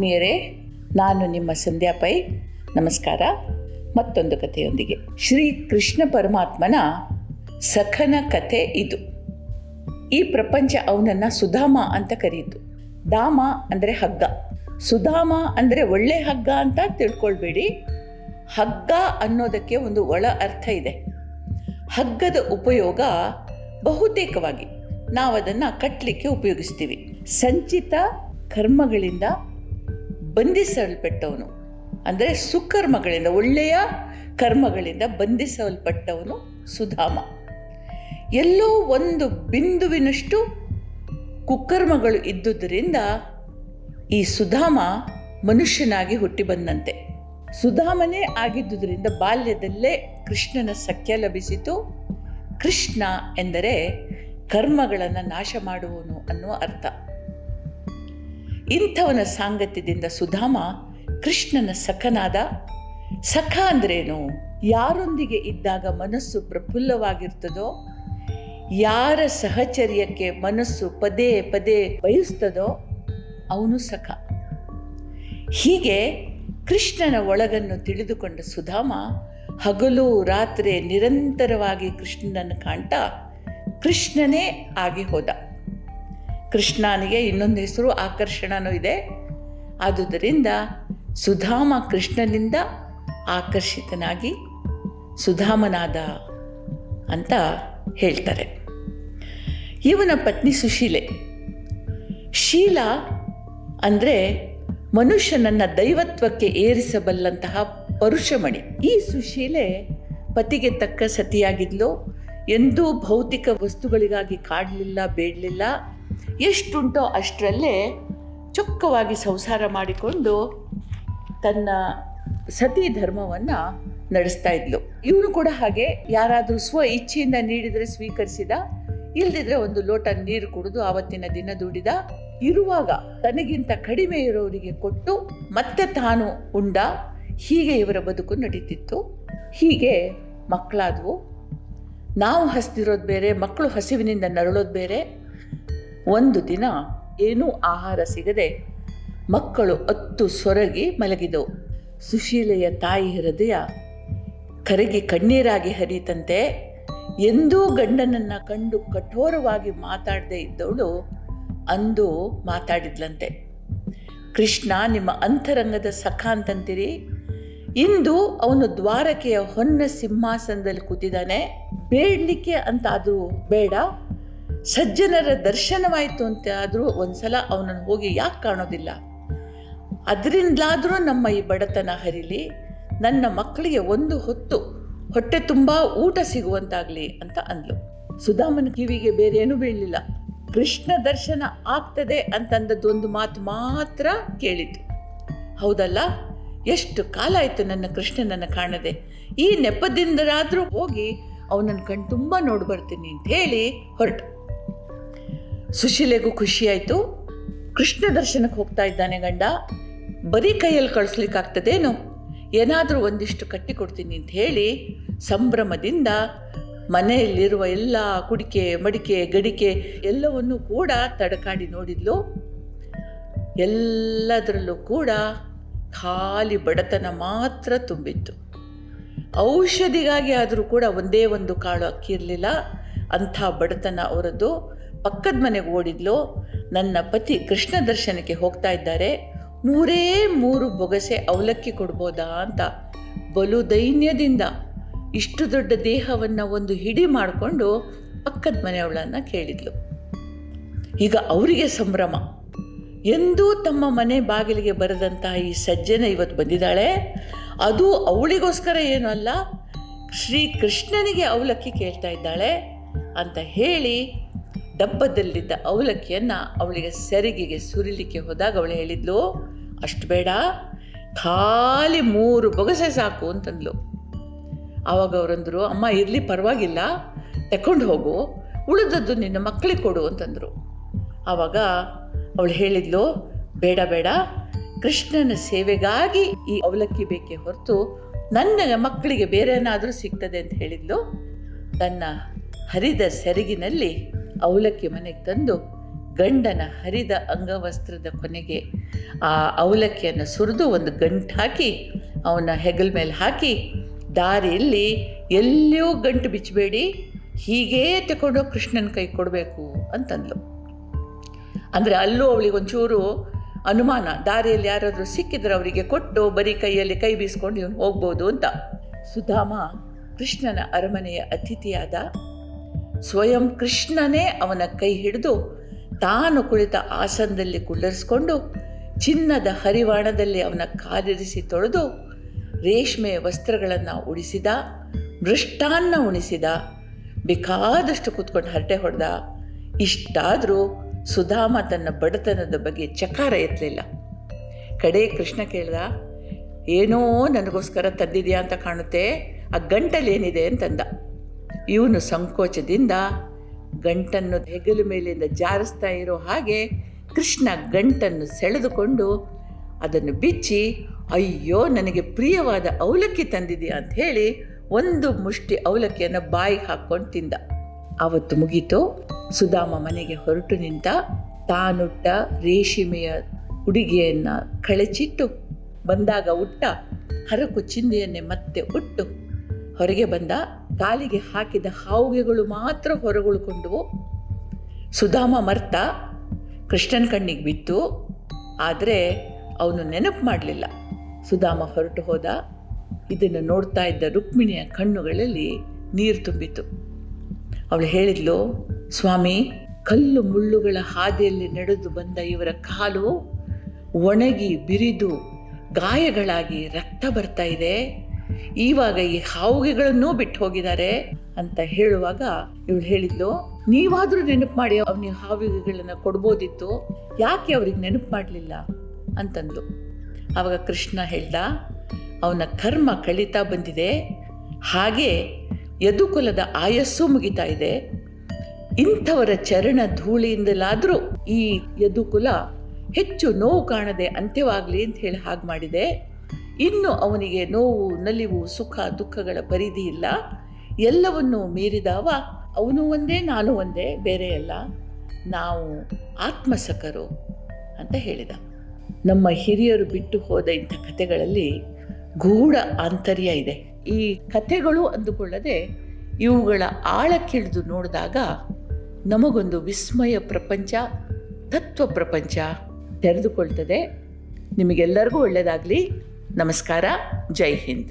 ಆತ್ಮೀಯರೇ, ನಾನು ನಿಮ್ಮ ಸಂಧ್ಯಾ ಪೈ. ನಮಸ್ಕಾರ. ಮತ್ತೊಂದು ಕಥೆಯೊಂದಿಗೆ. ಶ್ರೀ ಕೃಷ್ಣ ಪರಮಾತ್ಮನ ಸಖನ ಕಥೆ ಇದು. ಈ ಪ್ರಪಂಚ ಅವನನ್ನು ಸುಧಾಮ ಅಂತ ಕರೀತು. ದಾಮ ಅಂದರೆ ಹಗ್ಗ. ಸುಧಾಮ ಅಂದರೆ ಒಳ್ಳೆ ಹಗ್ಗ ಅಂತ ತಿಳ್ಕೊಳ್ಬೇಡಿ. ಹಗ್ಗ ಅನ್ನೋದಕ್ಕೆ ಒಂದು ಒಳ ಅರ್ಥ ಇದೆ. ಹಗ್ಗದ ಉಪಯೋಗ ಬಹುತೇಕವಾಗಿ ನಾವು ಅದನ್ನು ಕಟ್ಟಲಿಕ್ಕೆ ಉಪಯೋಗಿಸ್ತೀವಿ. ಸಂಚಿತ ಕರ್ಮಗಳಿಂದ ಬಂಧಿಸಲ್ಪಟ್ಟವನು. ಅಂದರೆ ಸುಕರ್ಮಗಳಿಂದ, ಒಳ್ಳೆಯ ಕರ್ಮಗಳಿಂದ ಬಂಧಿಸಲ್ಪಟ್ಟವನು ಸುಧಾಮ. ಎಲ್ಲೋ ಒಂದು ಬಿಂದುವಿನಷ್ಟು ಕುಕರ್ಮಗಳು ಇದ್ದುದರಿಂದ ಈ ಸುಧಾಮ ಮನುಷ್ಯನಾಗಿ ಹುಟ್ಟಿ ಬಂದಂತೆ. ಸುಧಾಮನೇ ಆಗಿದ್ದುದರಿಂದ ಬಾಲ್ಯದಲ್ಲೇ ಕೃಷ್ಣನ ಸಖ್ಯ ಲಭಿಸಿತು. ಕೃಷ್ಣ ಎಂದರೆ ಕರ್ಮಗಳನ್ನು ನಾಶ ಮಾಡುವನು ಅನ್ನುವ ಅರ್ಥ. ಇಂಥವನ ಸಾಂಗತ್ಯದಿಂದ ಸುಧಾಮ ಕೃಷ್ಣನ ಸಖನಾದ ಸಖ ಅಂದ್ರೇನು? ಯಾರೊಂದಿಗೆ ಇದ್ದಾಗ ಮನಸ್ಸು ಪ್ರಫುಲ್ಲವಾಗಿರ್ತದೋ? ಯಾರ ಸಹಚರ್ಯಕ್ಕೆ ಮನಸ್ಸು ಪದೇ ಪದೇ ಬಯಸ್ತದೋ? ಅವನು ಸಖ. ಹೀಗೆ ಕೃಷ್ಣನ ಒಳಗನ್ನು ತಿಳಿದುಕೊಂಡ ಸುಧಾಮ ಹಗಲು ರಾತ್ರಿ ನಿರಂತರವಾಗಿ ಕೃಷ್ಣನನ್ನು ಕಾಣ್ತಾ ಕೃಷ್ಣನೇ ಆಗಿ ಹೋದ. ಕೃಷ್ಣನಿಗೆ ಇನ್ನೊಂದು ಹೆಸರು ಆಕರ್ಷಣನೂ ಇದೆ. ಆದುದರಿಂದ ಸುಧಾಮ ಕೃಷ್ಣನಿಂದ ಆಕರ್ಷಿತನಾಗಿ ಸುಧಾಮನಾದ ಅಂತ ಹೇಳ್ತಾರೆ. ಇವನ ಪತ್ನಿ ಸುಶೀಲೆ. ಶೀಲ ಅಂದರೆ ಮನುಷ್ಯನನ್ನು ದೈವತ್ವಕ್ಕೆ ಏರಿಸಬಲ್ಲಂತಹ ಪರುಷಮಣಿ. ಈ ಸುಶೀಲೆ ಪತಿಗೆ ತಕ್ಕ ಸತಿಯಾಗಿದ್ಲು. ಎಂದೂ ಭೌತಿಕ ವಸ್ತುಗಳಿಗಾಗಿ ಕಾಡಲಿಲ್ಲ, ಬೇಡಲಿಲ್ಲ. ಎಷ್ಟುಂಟೋ ಅಷ್ಟರಲ್ಲೇ ಚೊಕ್ಕವಾಗಿ ಸಂಸಾರ ಮಾಡಿಕೊಂಡು ತನ್ನ ಸತಿ ಧರ್ಮವನ್ನು ನಡೆಸ್ತಾ ಇದ್ಲು. ಇವನು ಕೂಡ ಹಾಗೆ ಯಾರಾದರೂ ಸ್ವ ಇಚ್ಛೆಯಿಂದ ನೀಡಿದರೆ ಸ್ವೀಕರಿಸಿದ, ಇಲ್ದಿದ್ರೆ ಒಂದು ಲೋಟ ನೀರು ಕುಡಿದು ಆವತ್ತಿನ ದಿನ ದುಡಿದ, ಇರುವಾಗ ತನಗಿಂತ ಕಡಿಮೆ ಇರೋರಿಗೆ ಕೊಟ್ಟು ಮತ್ತೆ ತಾನು ಉಂಡ, ಹೀಗೆ ಇವರ ಬದುಕು ನಡೀತಿತ್ತು. ಹೀಗೆ ಮಕ್ಕಳಾದವು. ನಾವು ಹಸ್ತಿರೋದು ಬೇರೆ, ಮಕ್ಕಳು ಹಸಿವಿನಿಂದ ನರಳೋದು ಬೇರೆ. ಒಂದು ದಿನ ಏನೂ ಆಹಾರ ಸಿಗದೆ ಮಕ್ಕಳು ಅತ್ತು ಸೊರಗಿ ಮಲಗಿದವು. ಸುಶೀಲೆಯ ತಾಯಿ ಹೃದಯ ಕರಗಿ ಕಣ್ಣೀರಾಗಿ ಹರಿತಂತೆ ಎಂದೂ ಗಂಡನನ್ನು ಕಂಡು ಕಠೋರವಾಗಿ ಮಾತಾಡದೆ ಇದ್ದವಳು ಅಂದು ಮಾತಾಡಿದ್ಲಂತೆ. ಕೃಷ್ಣ, ನಿಮ್ಮ ಅಂತರಂಗದ ಸಖ ಅಂತಂತೀರಿ? ಇಂದು ಅವನು ದ್ವಾರಕೆಯ ಹೊನ್ನ ಸಿಂಹಾಸನದಲ್ಲಿ ಕೂತಿದ್ದಾನೆ. ಬೇಡಲಿಕ್ಕೆ ಅಂತ ಅದು ಬೇಡ. ಸಜ್ಜನರ ದರ್ಶನವಾಯಿತು ಅಂತ ಆದರೂ ಒಂದ್ಸಲ ಅವನನ್ನು ಹೋಗಿ ಯಾಕೆ ಕಾಣೋದಿಲ್ಲ? ಅದರಿಂದಲಾದರೂ ನಮ್ಮ ಈ ಬಡತನ ಹರಿಲಿ, ನನ್ನ ಮಕ್ಕಳಿಗೆ ಒಂದು ಹೊತ್ತು ಹೊಟ್ಟೆ ತುಂಬ ಊಟ ಸಿಗುವಂತಾಗಲಿ ಅಂತ ಅಂದ್ಲು. ಸುಧಾಮನ ಕಿವಿಗೆ ಬೇರೆ ಏನೂ ಬೀಳಲಿಲ್ಲ. ಕೃಷ್ಣ ದರ್ಶನ ಆಗ್ತದೆ ಅಂತಂದದ್ದು ಒಂದು ಮಾತು ಮಾತ್ರ ಕೇಳಿತು ಹೌದಲ್ಲ? ಎಷ್ಟು ಕಾಲ ಆಯಿತು ನನ್ನ ಕೃಷ್ಣನನ್ನು ಕಾಣದೆ? ಈ ನೆಪದಿಂದರಾದರೂ ಹೋಗಿ ಅವನನ್ನು ಕಣ್ ತುಂಬ ನೋಡಿ ಬರ್ತೀನಿ ಅಂತ ಹೇಳಿ ಹೊರಟು. ಸುಶೀಲೆಗೂ ಖುಷಿಯಾಯಿತು ಕೃಷ್ಣ ದರ್ಶನಕ್ಕೆ ಹೋಗ್ತಾ ಇದ್ದಾನೆ ಗಂಡ. ಬರೀ ಕೈಯಲ್ಲಿ ಕಳಿಸ್ಲಿಕ್ಕಾಗ್ತದೇನು ಏನಾದರೂ ಒಂದಿಷ್ಟು ಕಟ್ಟಿ ಕೊಡ್ತೀನಿ ಅಂತ ಹೇಳಿ ಸಂಭ್ರಮದಿಂದ ಮನೆಯಲ್ಲಿರುವ ಎಲ್ಲ ಕುಡಿಕೆ, ಮಡಿಕೆ, ಗಡಿಕೆ ಎಲ್ಲವನ್ನೂ ಕೂಡ ತಡಕಾಡಿ ನೋಡಿದ್ಲು. ಎಲ್ಲದರಲ್ಲೂ ಕೂಡ ಖಾಲಿ ಬಡತನ ಮಾತ್ರ ತುಂಬಿತ್ತು. ಔಷಧಿಗಾಗಿ ಆದರೂ ಕೂಡ ಒಂದೇ ಒಂದು ಕಾಳು ಅಕ್ಕಿ ಇರಲಿಲ್ಲ ಅಂಥ ಬಡತನ ಅವರದ್ದು. ಪಕ್ಕದ ಮನೆಗೆ ಓಡಿದ್ಲು. ನನ್ನ ಪತಿ ಕೃಷ್ಣ ದರ್ಶನಕ್ಕೆ ಹೋಗ್ತಾ ಇದ್ದಾರೆ. ಮೂರೇ ಮೂರು ಬೊಗಸೆ ಅವಲಕ್ಕಿ ಕೊಡ್ಬೋದಾ ಅಂತ ಬಲು ದೈನ್ಯದಿಂದ ಇಷ್ಟು ದೊಡ್ಡ ದೇಹವನ್ನು ಒಂದು ಹಿಡಿ ಮಾಡಿಕೊಂಡು ಪಕ್ಕದ ಮನೆಯವಳನ್ನು ಕೇಳಿದ್ಲು. ಈಗ ಅವರಿಗೆ ಸಂಭ್ರಮ. ಎಂದೂ ತಮ್ಮ ಮನೆ ಬಾಗಿಲಿಗೆ ಬರೆದಂತಹ ಈ ಸಜ್ಜನ ಇವತ್ತು ಬಂದಿದ್ದಾಳೆ. ಅದು ಅವಳಿಗೋಸ್ಕರ ಏನೂ ಅಲ್ಲ ಶ್ರೀಕೃಷ್ಣನಿಗೆ ಅವಲಕ್ಕಿ ಕೇಳ್ತಾ ಇದ್ದಾಳೆ ಅಂತ ಹೇಳಿ ಡಬ್ಬದಲ್ಲಿದ್ದ ಅವಲಕ್ಕಿಯನ್ನು ಅವಳಿಗೆ ಸೆರಿಗೆಗೆ ಸುರಿಲಿಕ್ಕೆ ಹೋದಾಗ ಅವಳು ಹೇಳಿದ್ಲು, ಅಷ್ಟು ಬೇಡ, ಖಾಲಿ ಮೂರು ಬೊಗಸೆ ಸಾಕು ಅಂತಂದ್ಲು. ಆವಾಗ ಅವರಂದರು, ಅಮ್ಮ, ಇರಲಿ, ಪರವಾಗಿಲ್ಲ, ತಕೊಂಡು ಹೋಗು, ಉಳಿದದ್ದು ನಿನ್ನ ಮಕ್ಕಳಿಗೆ ಕೊಡು ಅಂತಂದರು. ಆವಾಗ ಅವಳು ಹೇಳಿದ್ಲು, ಬೇಡ ಬೇಡ, ಕೃಷ್ಣನ ಸೇವೆಗಾಗಿ ಈ ಅವಲಕ್ಕಿ ಬೇಕೇ ಹೊರತು ನನ್ನ ಮಕ್ಕಳಿಗೆ ಬೇರೆ ಏನಾದರೂ ಸಿಗ್ತದೆ ಅಂತ ಹೇಳಿದ್ಲು. ತನ್ನ ಹರಿದ ಸೆರಗಿನಲ್ಲಿ ಅವಲಕ್ಕಿ ಮನೆಗೆ ತಂದು ಗಂಡನ ಹರಿದ ಅಂಗವಸ್ತ್ರದ ಕೊನೆಗೆ ಆ ಅವಲಕ್ಕಿಯನ್ನು ಸುರಿದು ಒಂದು ಗಂಟು ಹಾಕಿ ಅವನ ಹೆಗಲ ಮೇಲೆ ಹಾಕಿ ದಾರಿಯಲ್ಲಿ ಎಲ್ಲಿಯೂ ಗಂಟು ಬಿಚ್ಚಬೇಡಿ, ಹೀಗೇ ತಗೊಂಡು ಕೃಷ್ಣನ ಕೈ ಕೊಡಬೇಕು ಅಂತಂದ್ಲು. ಅಂದರೆ ಅಲ್ಲೂ ಅವಳಿಗೆ ಒಂಚೂರು ಅನುಮಾನ, ದಾರಿಯಲ್ಲಿ ಯಾರಾದರೂ ಸಿಕ್ಕಿದ್ರೆ ಅವರಿಗೆ ಕೊಟ್ಟು ಬರೀ ಕೈಯಲ್ಲಿ ಕೈ ಬೀಸ್ಕೊಂಡು ಇವನು ಹೋಗ್ಬೋದು ಅಂತ. ಸುಧಾಮ ಕೃಷ್ಣನ ಅರಮನೆಯ ಅತಿಥಿಯಾದ ಸ್ವಯಂ ಕೃಷ್ಣನೇ ಅವನ ಕೈ ಹಿಡಿದು ತಾನು ಕುಳಿತ ಆಸನದಲ್ಲಿ ಕುಳ್ಳರಿಸಿಕೊಂಡು ಚಿನ್ನದ ಹರಿವಾಣದಲ್ಲಿ ಅವನ ಕಾಲಿರಿಸಿ ತೊಳೆದು ರೇಷ್ಮೆ ವಸ್ತ್ರಗಳನ್ನು ಉಡಿಸಿದ, ಮೃಷ್ಟಾನ್ನ ಉಣಿಸಿದ, ಬೇಕಾದಷ್ಟು ಕೂತ್ಕೊಂಡು ಹರಟೆ ಹೊಡೆದ, ಇಷ್ಟಾದರೂ ಸುಧಾಮ ತನ್ನ ಬಡತನದ ಬಗ್ಗೆ ಚಕಾರ ಎತ್ತಲಿಲ್ಲ. ಕಡೆ ಕೃಷ್ಣ ಕೇಳ್ದ, ಏನೋ ನನಗೋಸ್ಕರ ತಂದಿದೆಯಾ ಅಂತ ಕಾಣುತ್ತೆ, ಆ ಗಂಟಲೇನಿದೆ ಅಂತಂದ ಇವನು ಸಂಕೋಚದಿಂದ ಗಂಟನ್ನು ಹೆಗಲು ಮೇಲಿಂದ ಜಾರಿಸ್ತಾ ಇರೋ ಹಾಗೆ ಕೃಷ್ಣ ಗಂಟನ್ನು ಸೆಳೆದುಕೊಂಡು ಅದನ್ನು ಬಿಚ್ಚಿ, ಅಯ್ಯೋ, ನನಗೆ ಪ್ರಿಯವಾದ ಅವಲಕ್ಕಿ ತಂದಿದೆಯಾ? ಅಂತ ಹೇಳಿ ಒಂದು ಮುಷ್ಟಿ ಅವಲಕ್ಕಿಯನ್ನು ಬಾಯಿಗೆ ಹಾಕ್ಕೊಂಡು ತಿಂದ. ಅವತ್ತು ಮುಗೀತು. ಸುಧಾಮ ಮನೆಗೆ ಹೊರಟು ನಿಂತ ತಾನುಟ್ಟ ರೇಷ್ಮೆಯ ಉಡುಗೆಯನ್ನು ಕಳಚಿಟ್ಟು ಬಂದಾಗ ಉಟ್ಟ ಹರಕು ಚಿಂದಿಯನ್ನೇ ಮತ್ತೆ ಉಟ್ಟು ಹೊರಗೆ ಬಂದ. ಕಾಲಿಗೆ ಹಾಕಿದ ಹಾವುಗೆಗಳು ಮಾತ್ರ ಹೊರಗುಳ್ಕೊಂಡವು ಸುಧಾಮ ಮರ್ತ ಕೃಷ್ಣನ ಕಣ್ಣಿಗೆ ಬಿತ್ತು. ಆದರೆ ಅವನು ನೆನಪು ಮಾಡಲಿಲ್ಲ. ಸುಧಾಮ ಹೊರಟು ಹೋದ. ಇದನ್ನು ನೋಡ್ತಾ ಇದ್ದ ರುಕ್ಮಿಣಿಯ ಕಣ್ಣುಗಳಲ್ಲಿ ನೀರು ತುಂಬಿತು ಅವಳು ಹೇಳಿದ್ಲು, ಸ್ವಾಮಿ, ಕಲ್ಲು ಮುಳ್ಳುಗಳ ಹಾದಿಯಲ್ಲಿ ನಡೆದು ಬಂದ ಇವರ ಕಾಲು ಒಣಗಿ ಬಿರಿದು ಗಾಯಗಳಾಗಿ ರಕ್ತ ಬರ್ತಾ ಇದೆ. ಇವಾಗ ಈ ಹಾವುಗೆಗಳನ್ನೂ ಬಿಟ್ಟು ಹೋಗಿದ್ದಾರೆ ಅಂತ ಹೇಳುವಾಗ ಇವಳು ಹೇಳಿದ್ಲು, ನೀವಾದರೂ ನೆನಪು ಮಾಡಿ ಅವನಿಗೆ ಹಾವಿಗೆಗಳನ್ನ ಕೊಡ್ಬೋದಿತ್ತು, ಯಾಕೆ ಅವ್ರಿಗೆ ನೆನಪು ಮಾಡಲಿಲ್ಲ? ಅಂತಂದು ಆವಾಗ ಕೃಷ್ಣ ಹೇಳ್ದ, ಅವನ ಕರ್ಮ ಕಳೀತಾ ಬಂದಿದೆ, ಹಾಗೆ ಯದುಕುಲದ ಆಯಸ್ಸು ಮುಗಿತಾ ಇದೆ. ಇಂಥವರ ಚರಣ ಧೂಳಿಯಿಂದಲಾದರೂ ಈ ಯದುಕುಲ ಹೆಚ್ಚು ನೋವು ಕಾಣದೆ ಅಂತ್ಯವಾಗಲಿ ಅಂತ ಹೇಳಿ ಹಾಗೆ ಮಾಡಿದೆ. ಇನ್ನು ಅವನಿಗೆ ನೋವು, ನಲಿವು, ಸುಖ, ದುಃಖಗಳ ಪರಿಧಿ ಇಲ್ಲ. ಎಲ್ಲವನ್ನೂ ಮೀರಿದವ. ಅವನು ಒಂದೇ, ನಾನು ಒಂದೇ ಬೇರೆಯಲ್ಲ ನಾವು ಆತ್ಮಸಕರು ಅಂತ ಹೇಳಿದ. ನಮ್ಮ ಹಿರಿಯರು ಬಿಟ್ಟು ಹೋದ ಇಂಥ ಕಥೆಗಳಲ್ಲಿ ಗೂಢ ಆಂತರ್ಯ ಇದೆ. ಈ ಕಥೆಗಳು ಅಂದುಕೊಳ್ಳದೆ ಇವುಗಳ ಆಳಕ್ಕಿಳಿದು ನೋಡಿದಾಗ ನಮಗೊಂದು ವಿಸ್ಮಯ ಪ್ರಪಂಚ, ತತ್ವ ಪ್ರಪಂಚ ತೆರೆದುಕೊಳ್ತದೆ. ನಿಮಗೆಲ್ಲರಿಗೂ ಒಳ್ಳೆಯದಾಗಲಿ. ನಮಸ್ಕಾರ ಜೈ ಹಿಂದ್.